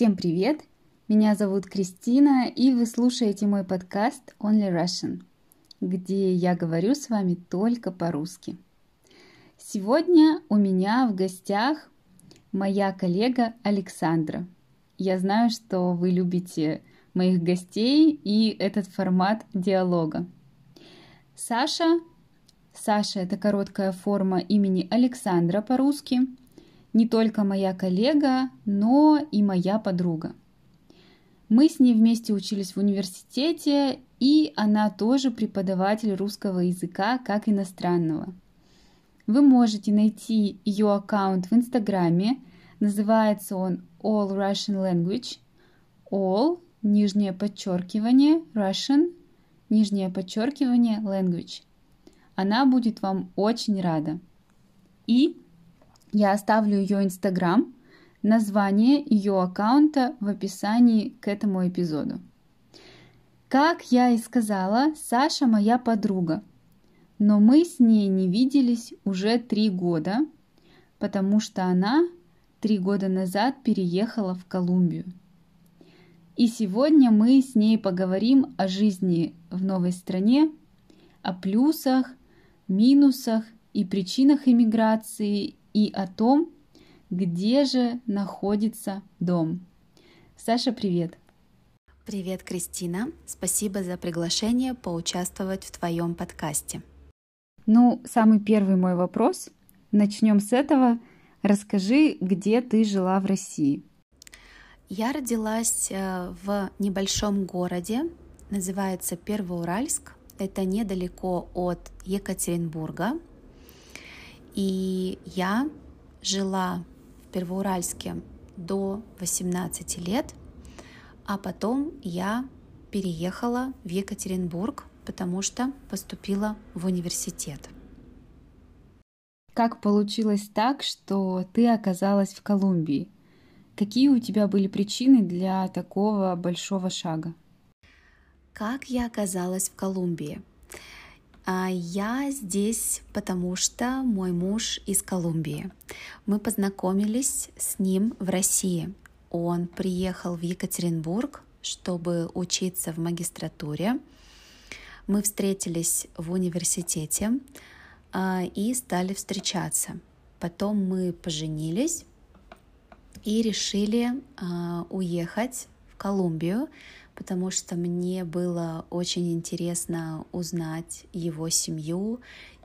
Всем привет! Меня зовут Кристина, и вы слушаете мой подкаст Only Russian, где я говорю с вами только по-русски. Сегодня у меня в гостях моя коллега Александра. Я знаю, что вы любите моих гостей и этот формат диалога. Саша. Саша – это короткая форма имени Александра по-русски. Не только моя коллега, но и моя подруга. Мы с ней вместе учились в университете, и она тоже преподаватель русского языка как иностранного. Вы можете найти ее аккаунт в Инстаграме. Называется он All Russian Language. All, нижнее подчеркивание, Russian, нижнее подчеркивание, language. Она будет вам очень рада. И я оставлю ее Инстаграм – название ее аккаунта в описании к этому эпизоду. Как я и сказала, Саша моя подруга, но мы с ней не виделись уже три года, потому что она три года назад переехала в Колумбию. И сегодня мы с ней поговорим о жизни в новой стране, о плюсах, минусах и причинах иммиграции и о том, где же находится дом? Саша, привет! Привет, Кристина! Спасибо за приглашение поучаствовать в твоем подкасте. Ну, самый первый мой вопрос. Начнем с этого. Расскажи, где ты жила в России? Я родилась э, в небольшом городе, называется Первоуральск. Это недалеко от Екатеринбурга. И я жила Первоуральске до 18 лет, а потом я переехала в Екатеринбург, потому что поступила в университет. Как получилось так, что ты оказалась в Колумбии? Какие у тебя были причины для такого большого шага? Как я оказалась в Колумбии? А, я здесь, потому что мой муж из Колумбии. Мы познакомились с ним в России. Он приехал в Екатеринбург, чтобы учиться в магистратуре. Мы встретились в университете а, и стали встречаться. Потом мы поженились и решили а, уехать в Колумбию, потому что мне было очень интересно узнать его семью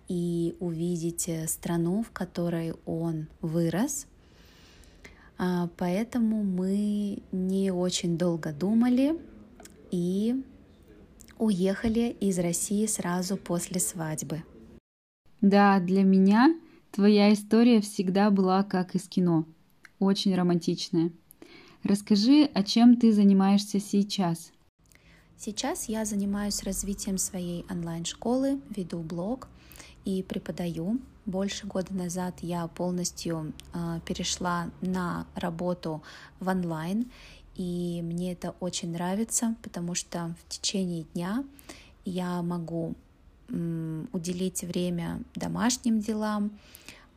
и увидеть э, страну, в которой он вырос. А, поэтому мы не очень долго думали и уехали из России сразу после свадьбы. Да, для меня твоя история всегда была как из кино, очень романтичная. Расскажи, о чем ты занимаешься сейчас? Сейчас я занимаюсь развитием своей онлайн-школы, веду блог и преподаю. Больше года назад я полностью э, перешла на работу в онлайн, и мне это очень нравится, потому что в течение дня я могу м, уделить время домашним делам,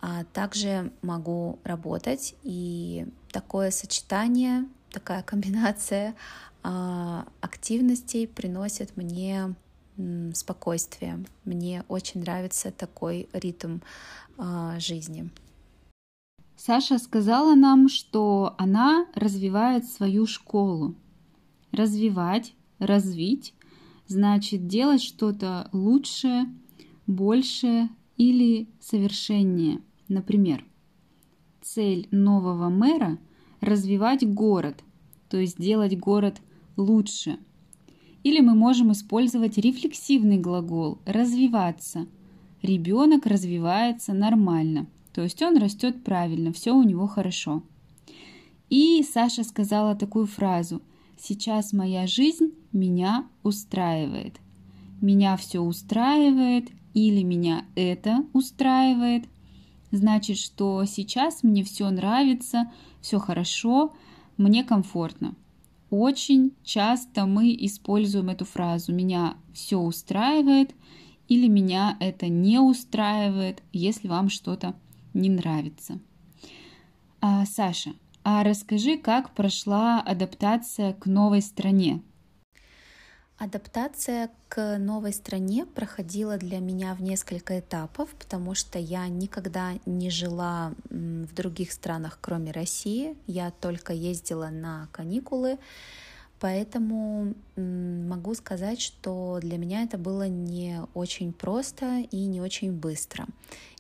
а также могу работать. И такое сочетание, такая комбинация а, активностей приносит мне спокойствие. Мне очень нравится такой ритм а, жизни. Саша сказала нам, что она развивает свою школу. Развивать, развить значит делать что-то лучше, больше или совершеннее. Например, цель нового мэра – развивать город, то есть делать город лучше. Или мы можем использовать рефлексивный глагол «развиваться». Ребенок развивается нормально, то есть он растет правильно, все у него хорошо. И Саша сказала такую фразу «Сейчас моя жизнь меня устраивает». Меня все устраивает, или меня это устраивает, значит, что сейчас мне все нравится, все хорошо, мне комфортно. Очень часто мы используем эту фразу «меня все устраивает» или «меня это не устраивает», если вам что-то не нравится. А, Саша, А расскажи, как прошла адаптация к новой стране? Адаптация к новой стране проходила для меня в несколько этапов, потому что я никогда не жила в других странах, кроме России. Я только ездила на каникулы, поэтому могу сказать, что для меня это было не очень просто и не очень быстро.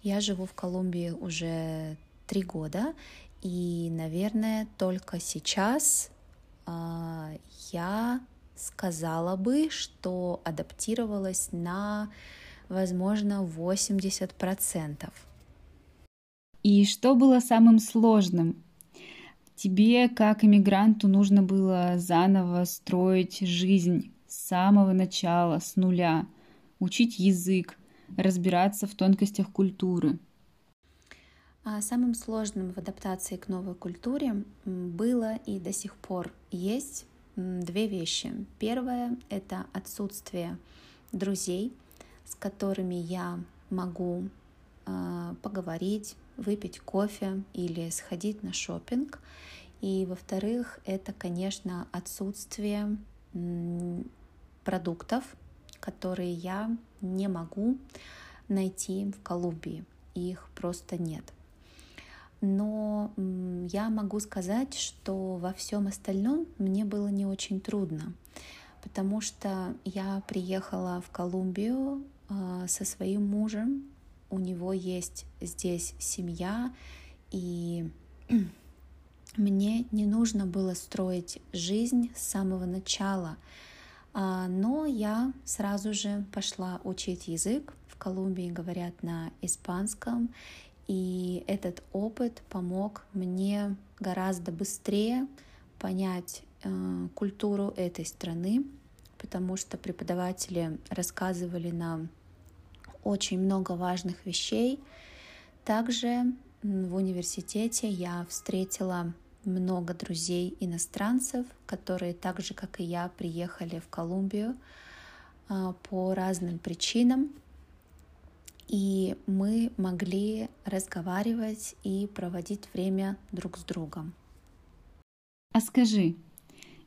Я живу в Колумбии уже три года, и, наверное, только сейчас э, я сказала бы, что адаптировалась на, возможно, 80%. И что было самым сложным? Тебе, как иммигранту, нужно было заново строить жизнь с самого начала, с нуля, учить язык, разбираться в тонкостях культуры. А самым сложным в адаптации к новой культуре было и до сих пор есть две вещи. Первое — это отсутствие друзей, с которыми я могу э, поговорить, выпить кофе или сходить на шопинг. И во-вторых, это, конечно, отсутствие продуктов, которые я не могу найти в Колумбии. Их просто нет но я могу сказать, что во всем остальном мне было не очень трудно, потому что я приехала в Колумбию а, со своим мужем, у него есть здесь семья, и мне не нужно было строить жизнь с самого начала, а, но я сразу же пошла учить язык. В Колумбии говорят на испанском, и этот опыт помог мне гораздо быстрее понять э, культуру этой страны, потому что преподаватели рассказывали нам очень много важных вещей. Также в университете я встретила много друзей иностранцев, которые так же, как и я, приехали в Колумбию э, по разным причинам и мы могли разговаривать и проводить время друг с другом. А скажи,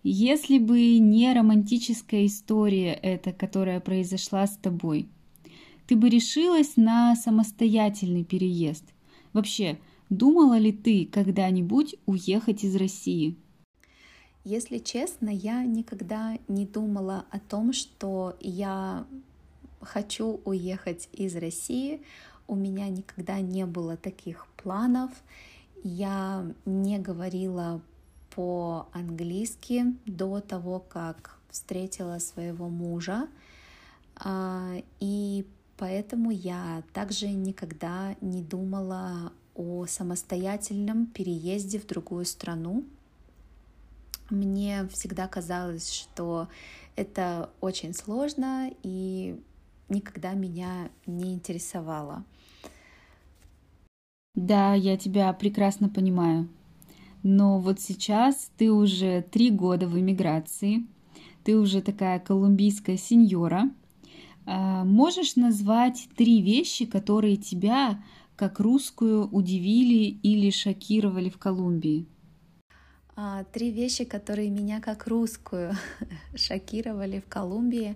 если бы не романтическая история эта, которая произошла с тобой, ты бы решилась на самостоятельный переезд? Вообще, думала ли ты когда-нибудь уехать из России? Если честно, я никогда не думала о том, что я хочу уехать из России. У меня никогда не было таких планов. Я не говорила по-английски до того, как встретила своего мужа. А, и поэтому я также никогда не думала о самостоятельном переезде в другую страну. Мне всегда казалось, что это очень сложно, и никогда меня не интересовало. Да, я тебя прекрасно понимаю. Но вот сейчас ты уже три года в эмиграции, ты уже такая колумбийская сеньора. А, можешь назвать три вещи, которые тебя, как русскую, удивили или шокировали в Колумбии? А, три вещи, которые меня как русскую шокировали в Колумбии.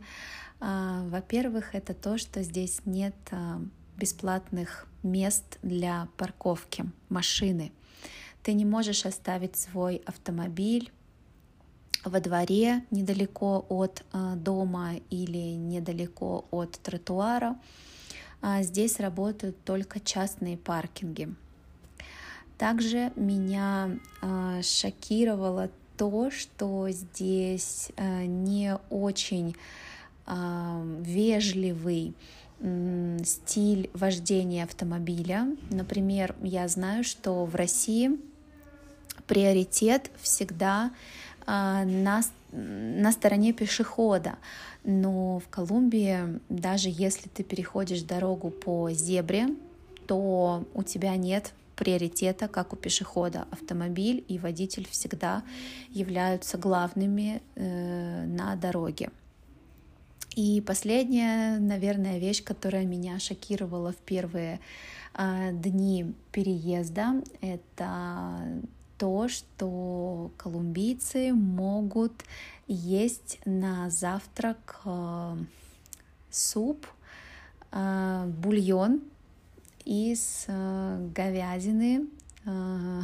А, во-первых, это то, что здесь нет а, бесплатных мест для парковки машины. Ты не можешь оставить свой автомобиль во дворе недалеко от а, дома или недалеко от тротуара. Здесь работают только частные паркинги. Также меня шокировало то, что здесь не очень вежливый стиль вождения автомобиля. Например, я знаю, что в России приоритет всегда а, на, на стороне пешехода. Но в Колумбии, даже если ты переходишь дорогу по зебре, то у тебя нет приоритета, как у пешехода. Автомобиль и водитель всегда являются главными э, на дороге. И последняя, наверное, вещь, которая меня шокировала в первые э, дни переезда, это то, что колумбийцы могут есть на завтрак э, суп, э, бульон из э, говядины э,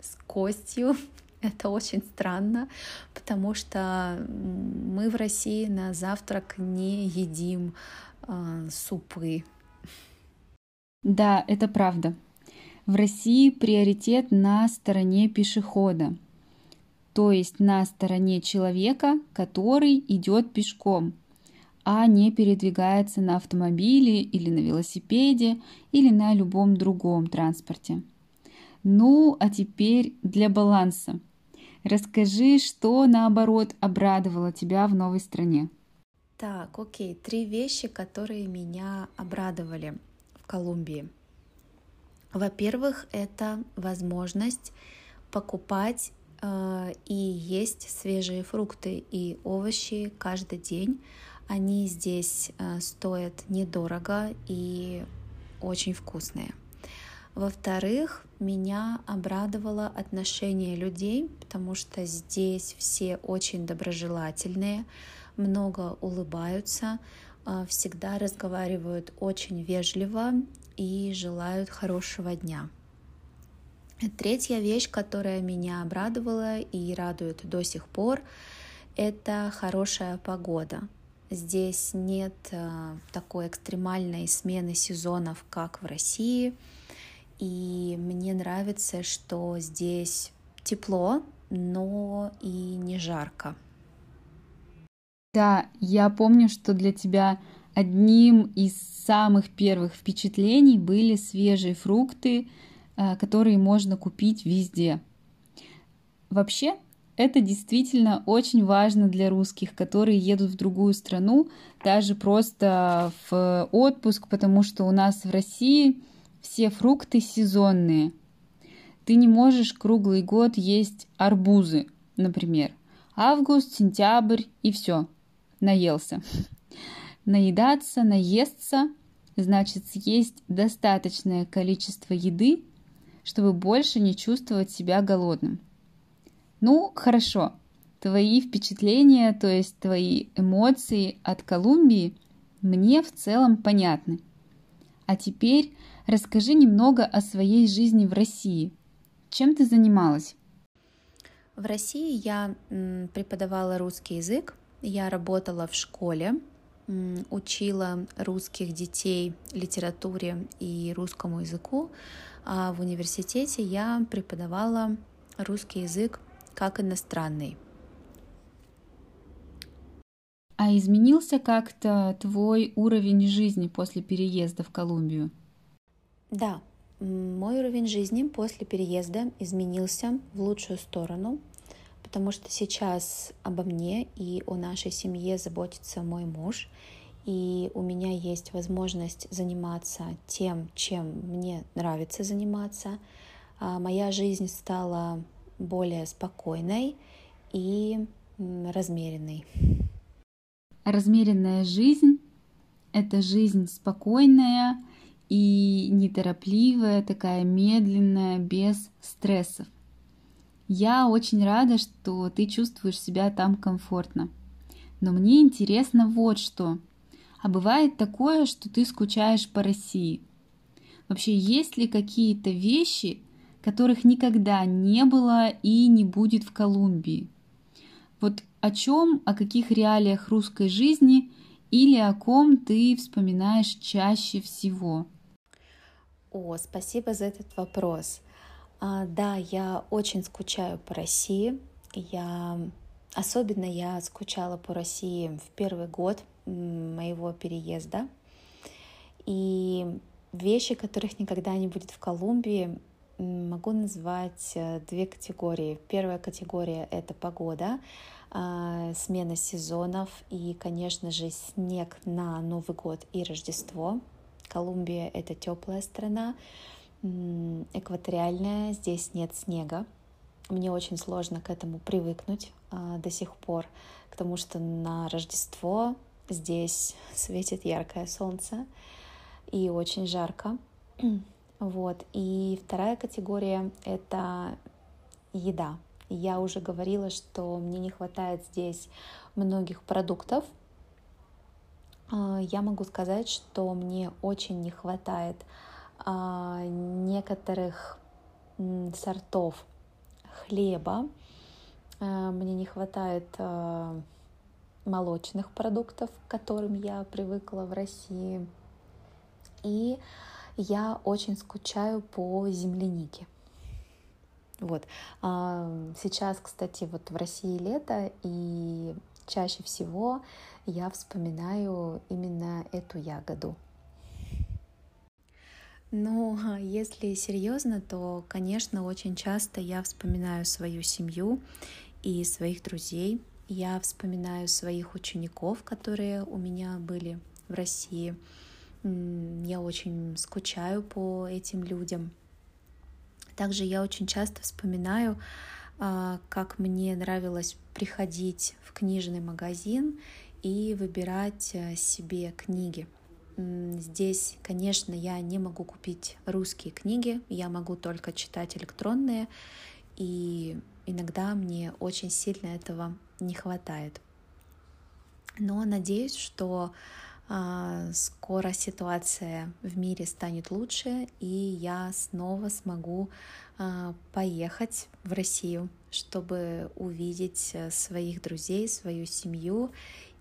с костью. Это очень странно, потому что мы в России на завтрак не едим э, супы. Да, это правда. В России приоритет на стороне пешехода, то есть на стороне человека, который идет пешком, а не передвигается на автомобиле или на велосипеде или на любом другом транспорте. Ну, а теперь для баланса. Расскажи, что наоборот обрадовало тебя в новой стране. Так, окей, три вещи, которые меня обрадовали в Колумбии. Во-первых, это возможность покупать э, и есть свежие фрукты и овощи каждый день. Они здесь э, стоят недорого и очень вкусные. Во-вторых, меня обрадовало отношение людей, потому что здесь все очень доброжелательные, много улыбаются, э, всегда разговаривают очень вежливо и желают хорошего дня. Третья вещь, которая меня обрадовала и радует до сих пор, это хорошая погода. Здесь нет э, такой экстремальной смены сезонов, как в России. И мне нравится, что здесь тепло, но и не жарко. Да, я помню, что для тебя одним из самых первых впечатлений были свежие фрукты, э, которые можно купить везде. Вообще, это действительно очень важно для русских, которые едут в другую страну, даже просто в отпуск, потому что у нас в России все фрукты сезонные. Ты не можешь круглый год есть арбузы, например. Август, сентябрь и все, наелся. Наедаться, наесться значит съесть достаточное количество еды, чтобы больше не чувствовать себя голодным. Ну, хорошо, твои впечатления, то есть твои эмоции от Колумбии мне в целом понятны. А теперь расскажи немного о своей жизни в России. Чем ты занималась? В России я преподавала русский язык, я работала в школе, учила русских детей литературе и русскому языку, а в университете я преподавала русский язык как иностранный. А изменился как-то твой уровень жизни после переезда в Колумбию? Да, мой уровень жизни после переезда изменился в лучшую сторону потому что сейчас обо мне и о нашей семье заботится мой муж, и у меня есть возможность заниматься тем, чем мне нравится заниматься. А моя жизнь стала более спокойной и размеренной. Размеренная жизнь — это жизнь спокойная и неторопливая, такая медленная, без стрессов. Я очень рада, что ты чувствуешь себя там комфортно. Но мне интересно вот что. А бывает такое, что ты скучаешь по России. Вообще, есть ли какие-то вещи, которых никогда не было и не будет в Колумбии? Вот о чем, о каких реалиях русской жизни или о ком ты вспоминаешь чаще всего? О, спасибо за этот вопрос. А, да, я очень скучаю по России. Я особенно я скучала по России в первый год моего переезда. И вещи, которых никогда не будет в Колумбии, могу назвать э, две категории. Первая категория — это погода, а, смена сезонов и, конечно же, снег на Новый год и Рождество. Колумбия — это теплая страна, экваториальная, здесь нет снега. Мне очень сложно к этому привыкнуть а, до сих пор, потому что на Рождество здесь светит яркое солнце и очень жарко. Вот. И вторая категория — это еда. Я уже говорила, что мне не хватает здесь многих продуктов. А, я могу сказать, что мне очень не хватает а, некоторых сортов хлеба. А, мне не хватает молочных продуктов, к которым я привыкла в России. И я очень скучаю по землянике. Вот. Сейчас, кстати, вот в России лето, и чаще всего я вспоминаю именно эту ягоду. Ну, если серьезно, то, конечно, очень часто я вспоминаю свою семью и своих друзей. Я вспоминаю своих учеников, которые у меня были в России. Я очень скучаю по этим людям. Также я очень часто вспоминаю, а, как мне нравилось приходить в книжный магазин и выбирать э, себе книги. Здесь, конечно, я не могу купить русские книги, я могу только читать электронные, и иногда мне очень сильно этого не хватает. Но надеюсь, что а, скоро ситуация в мире станет лучше, и я снова смогу а, поехать в Россию, чтобы увидеть э, своих друзей, свою семью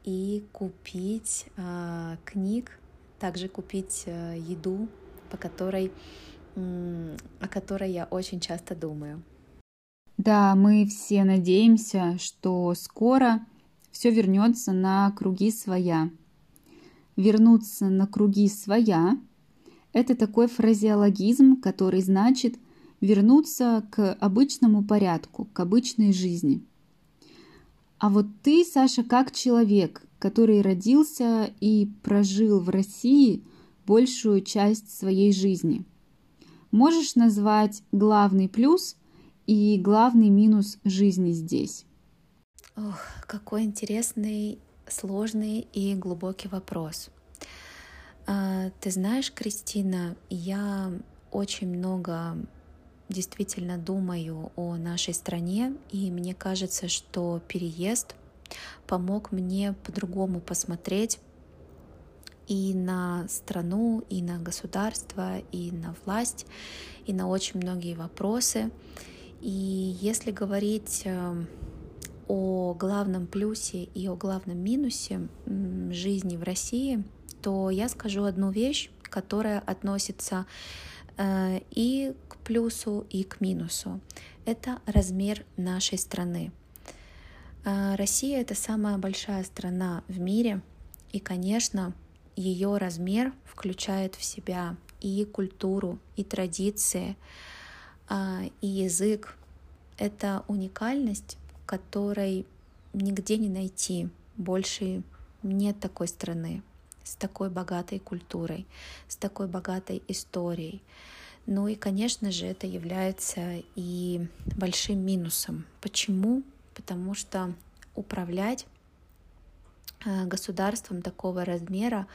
и купить а, книг, также купить э, еду, по которой, о которой я очень часто думаю. Да, мы все надеемся, что скоро все вернется на круги своя вернуться на круги своя – это такой фразеологизм, который значит вернуться к обычному порядку, к обычной жизни. А вот ты, Саша, как человек, который родился и прожил в России большую часть своей жизни, можешь назвать главный плюс и главный минус жизни здесь? Ох, какой интересный сложный и глубокий вопрос. А, ты знаешь, Кристина, я очень много действительно думаю о нашей стране, и мне кажется, что переезд помог мне по-другому посмотреть и на страну, и на государство, и на власть, и на очень многие вопросы. И если говорить э, о главном плюсе и о главном минусе жизни в России, то я скажу одну вещь, которая относится э, и к плюсу, и к минусу. Это размер нашей страны. Э, Россия — это самая большая страна в мире, и, конечно, ее размер включает в себя и культуру, и традиции, э, и язык. Это уникальность, которой нигде не найти. Больше нет такой страны с такой богатой культурой, с такой богатой историей. Ну и, конечно же, это является и большим минусом. Почему? Потому что управлять э, государством такого размера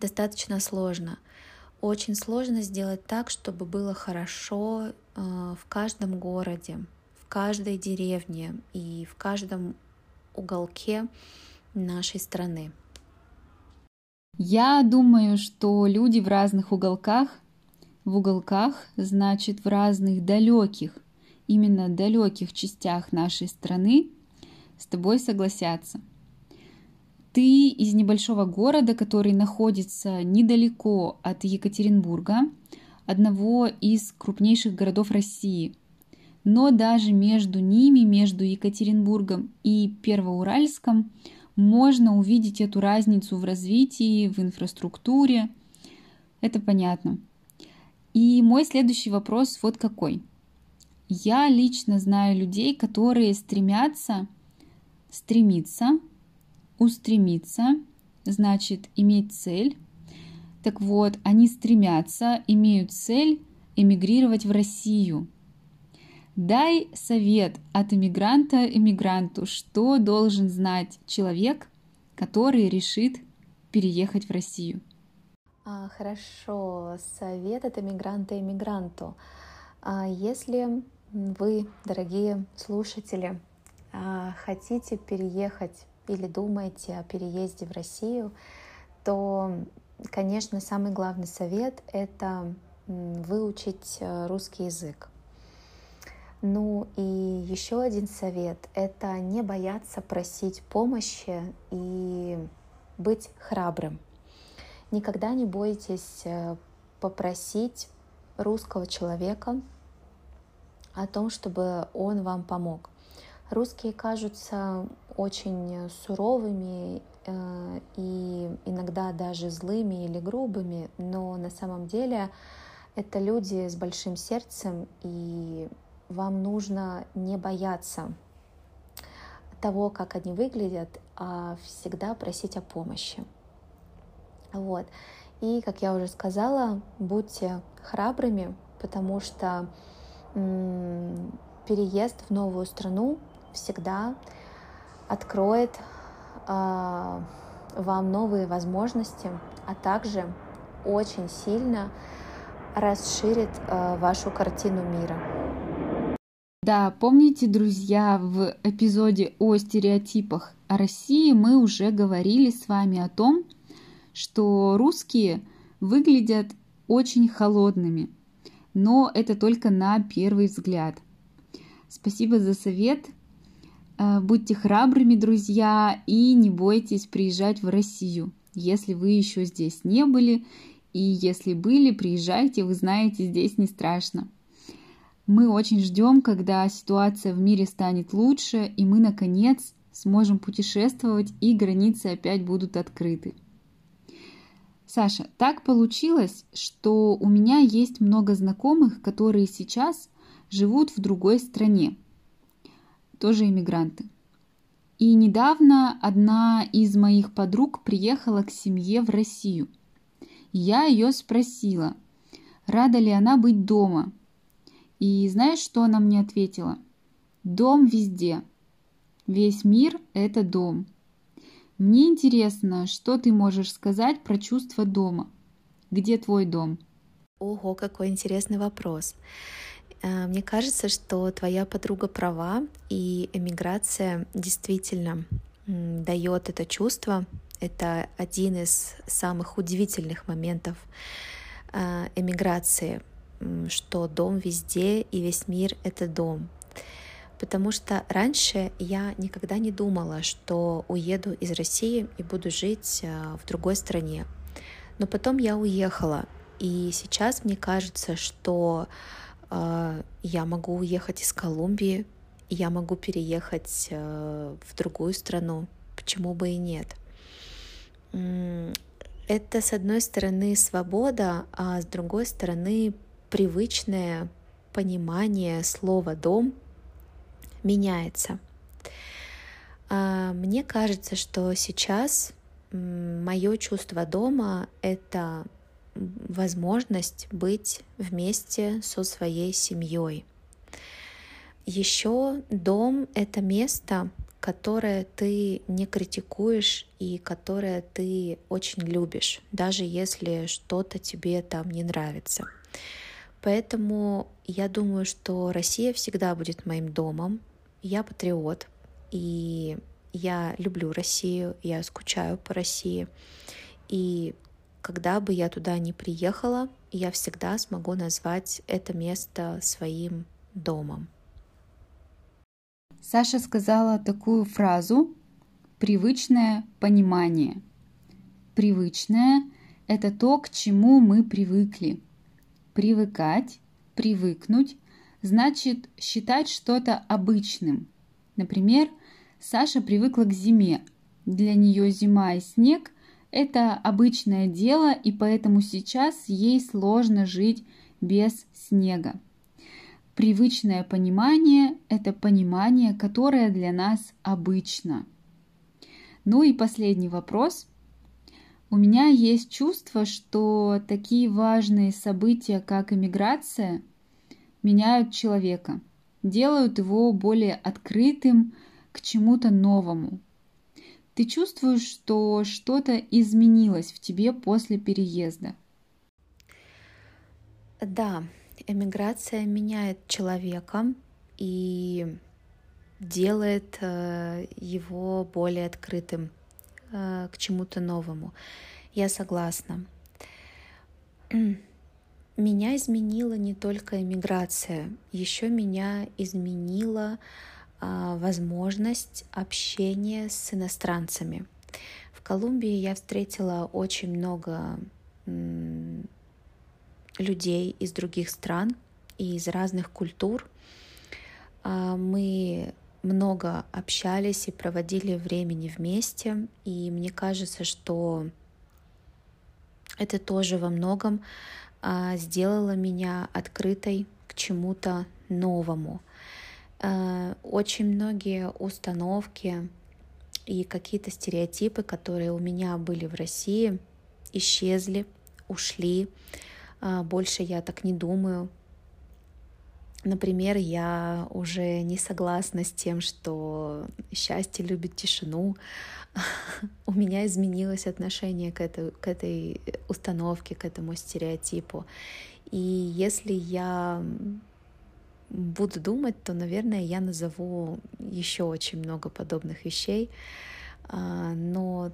достаточно сложно. Очень сложно сделать так, чтобы было хорошо э, в каждом городе, каждой деревне и в каждом уголке нашей страны. Я думаю, что люди в разных уголках, в уголках, значит, в разных далеких, именно далеких частях нашей страны с тобой согласятся. Ты из небольшого города, который находится недалеко от Екатеринбурга, одного из крупнейших городов России – но даже между ними, между Екатеринбургом и Первоуральском, можно увидеть эту разницу в развитии, в инфраструктуре. Это понятно. И мой следующий вопрос вот какой. Я лично знаю людей, которые стремятся, стремиться, устремиться, значит, иметь цель. Так вот, они стремятся, имеют цель эмигрировать в Россию – Дай совет от иммигранта иммигранту, что должен знать человек, который решит переехать в Россию. А, хорошо, совет от иммигранта иммигранту. А если вы, дорогие слушатели, а, хотите переехать или думаете о переезде в Россию, то, конечно, самый главный совет — это выучить э, русский язык. Ну и еще один совет — это не бояться просить помощи и быть храбрым. Никогда не бойтесь э, попросить русского человека о том, чтобы он вам помог. Русские кажутся очень суровыми э, и иногда даже злыми или грубыми, но на самом деле это люди с большим сердцем, и вам нужно не бояться того, как они выглядят, а всегда просить о помощи. Вот. И, как я уже сказала, будьте храбрыми, потому что переезд в новую страну всегда откроет э, вам новые возможности, а также очень сильно расширит э, вашу картину мира. Да, помните, друзья, в эпизоде о стереотипах о России мы уже говорили с вами о том, что русские выглядят очень холодными, но это только на первый взгляд. Спасибо за совет. Э, будьте храбрыми, друзья, и не бойтесь приезжать в Россию, если вы еще здесь не были, и если были, приезжайте, вы знаете, здесь не страшно. Мы очень ждем, когда ситуация в мире станет лучше, и мы, наконец, сможем путешествовать, и границы опять будут открыты. Саша, так получилось, что у меня есть много знакомых, которые сейчас живут в другой стране, тоже иммигранты. И недавно одна из моих подруг приехала к семье в Россию. Я ее спросила, рада ли она быть дома, и знаешь, что она мне ответила? Дом везде. Весь мир – это дом. Мне интересно, что ты можешь сказать про чувство дома? Где твой дом? Ого, какой интересный вопрос. Э, мне кажется, что твоя подруга права, и эмиграция действительно дает это чувство. Это один из самых удивительных моментов э, эмиграции, что дом везде и весь мир — это дом. Потому что раньше я никогда не думала, что уеду из России и буду жить а, в другой стране. Но потом я уехала, и сейчас мне кажется, что э, я могу уехать из Колумбии, я могу переехать э, в другую страну. Почему бы и нет? Это, с одной стороны, свобода, а с другой стороны, привычное понимание слова «дом» меняется. А, мне кажется, что сейчас мое чувство дома — это возможность быть вместе со своей семьей. Еще дом — это место, которое ты не критикуешь и которое ты очень любишь, даже если что-то тебе там не нравится. Поэтому я думаю, что Россия всегда будет моим домом. Я патриот, и я люблю Россию, я скучаю по России. И когда бы я туда не приехала, я всегда смогу назвать это место своим домом. Саша сказала такую фразу «привычное понимание». Привычное – это то, к чему мы привыкли – Привыкать, привыкнуть значит считать что-то обычным. Например, Саша привыкла к зиме. Для нее зима и снег – это обычное дело, и поэтому сейчас ей сложно жить без снега. Привычное понимание – это понимание, которое для нас обычно. Ну и последний вопрос. У меня есть чувство, что такие важные события, как иммиграция, меняют человека, делают его более открытым к чему-то новому. Ты чувствуешь, что что-то изменилось в тебе после переезда? Да, Эмиграция меняет человека и делает э, его более открытым э, к чему-то новому. Я согласна. Меня изменила не только эмиграция, еще меня изменила а, возможность общения с иностранцами. В Колумбии я встретила очень много людей из других стран и из разных культур. А, мы много общались и проводили времени вместе, и мне кажется, что это тоже во многом а, сделало меня открытой к чему-то новому. А, очень многие установки и какие-то стереотипы, которые у меня были в России, исчезли, ушли. А, больше я так не думаю. Например, я уже не согласна с тем, что счастье любит тишину. У меня изменилось отношение к этой, к этой установке, к этому стереотипу. И если я буду думать, то, наверное, я назову еще очень много подобных вещей. А, но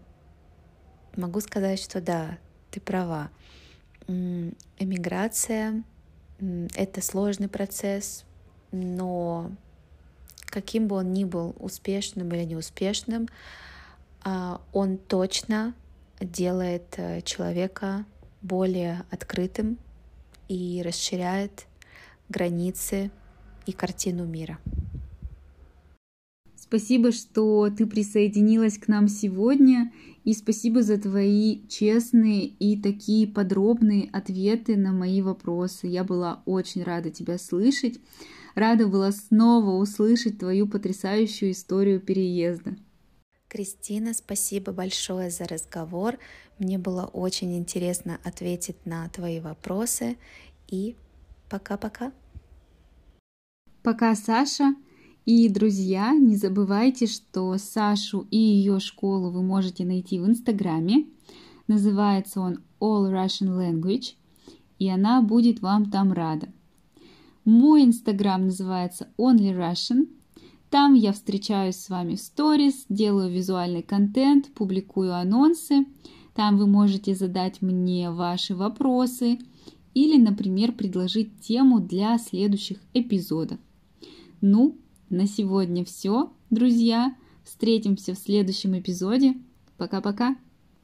могу сказать, что да, ты права. Эмиграция это сложный процесс, но каким бы он ни был успешным или неуспешным, а, он точно делает э, человека более открытым и расширяет границы и картину мира. Спасибо, что ты присоединилась к нам сегодня, и спасибо за твои честные и такие подробные ответы на мои вопросы. Я была очень рада тебя слышать. Рада была снова услышать твою потрясающую историю переезда. Кристина, спасибо большое за разговор. Мне было очень интересно ответить на твои вопросы. И пока-пока. Пока, Саша. И, друзья, не забывайте, что Сашу и ее школу вы можете найти в Инстаграме. Называется он All Russian Language, и она будет вам там рада. Мой Инстаграм называется Only Russian. Там я встречаюсь с вами в сторис, делаю визуальный контент, публикую анонсы. Там вы можете задать мне ваши вопросы или, например, предложить тему для следующих эпизодов. Ну, на сегодня все, друзья. Встретимся в следующем эпизоде. Пока-пока.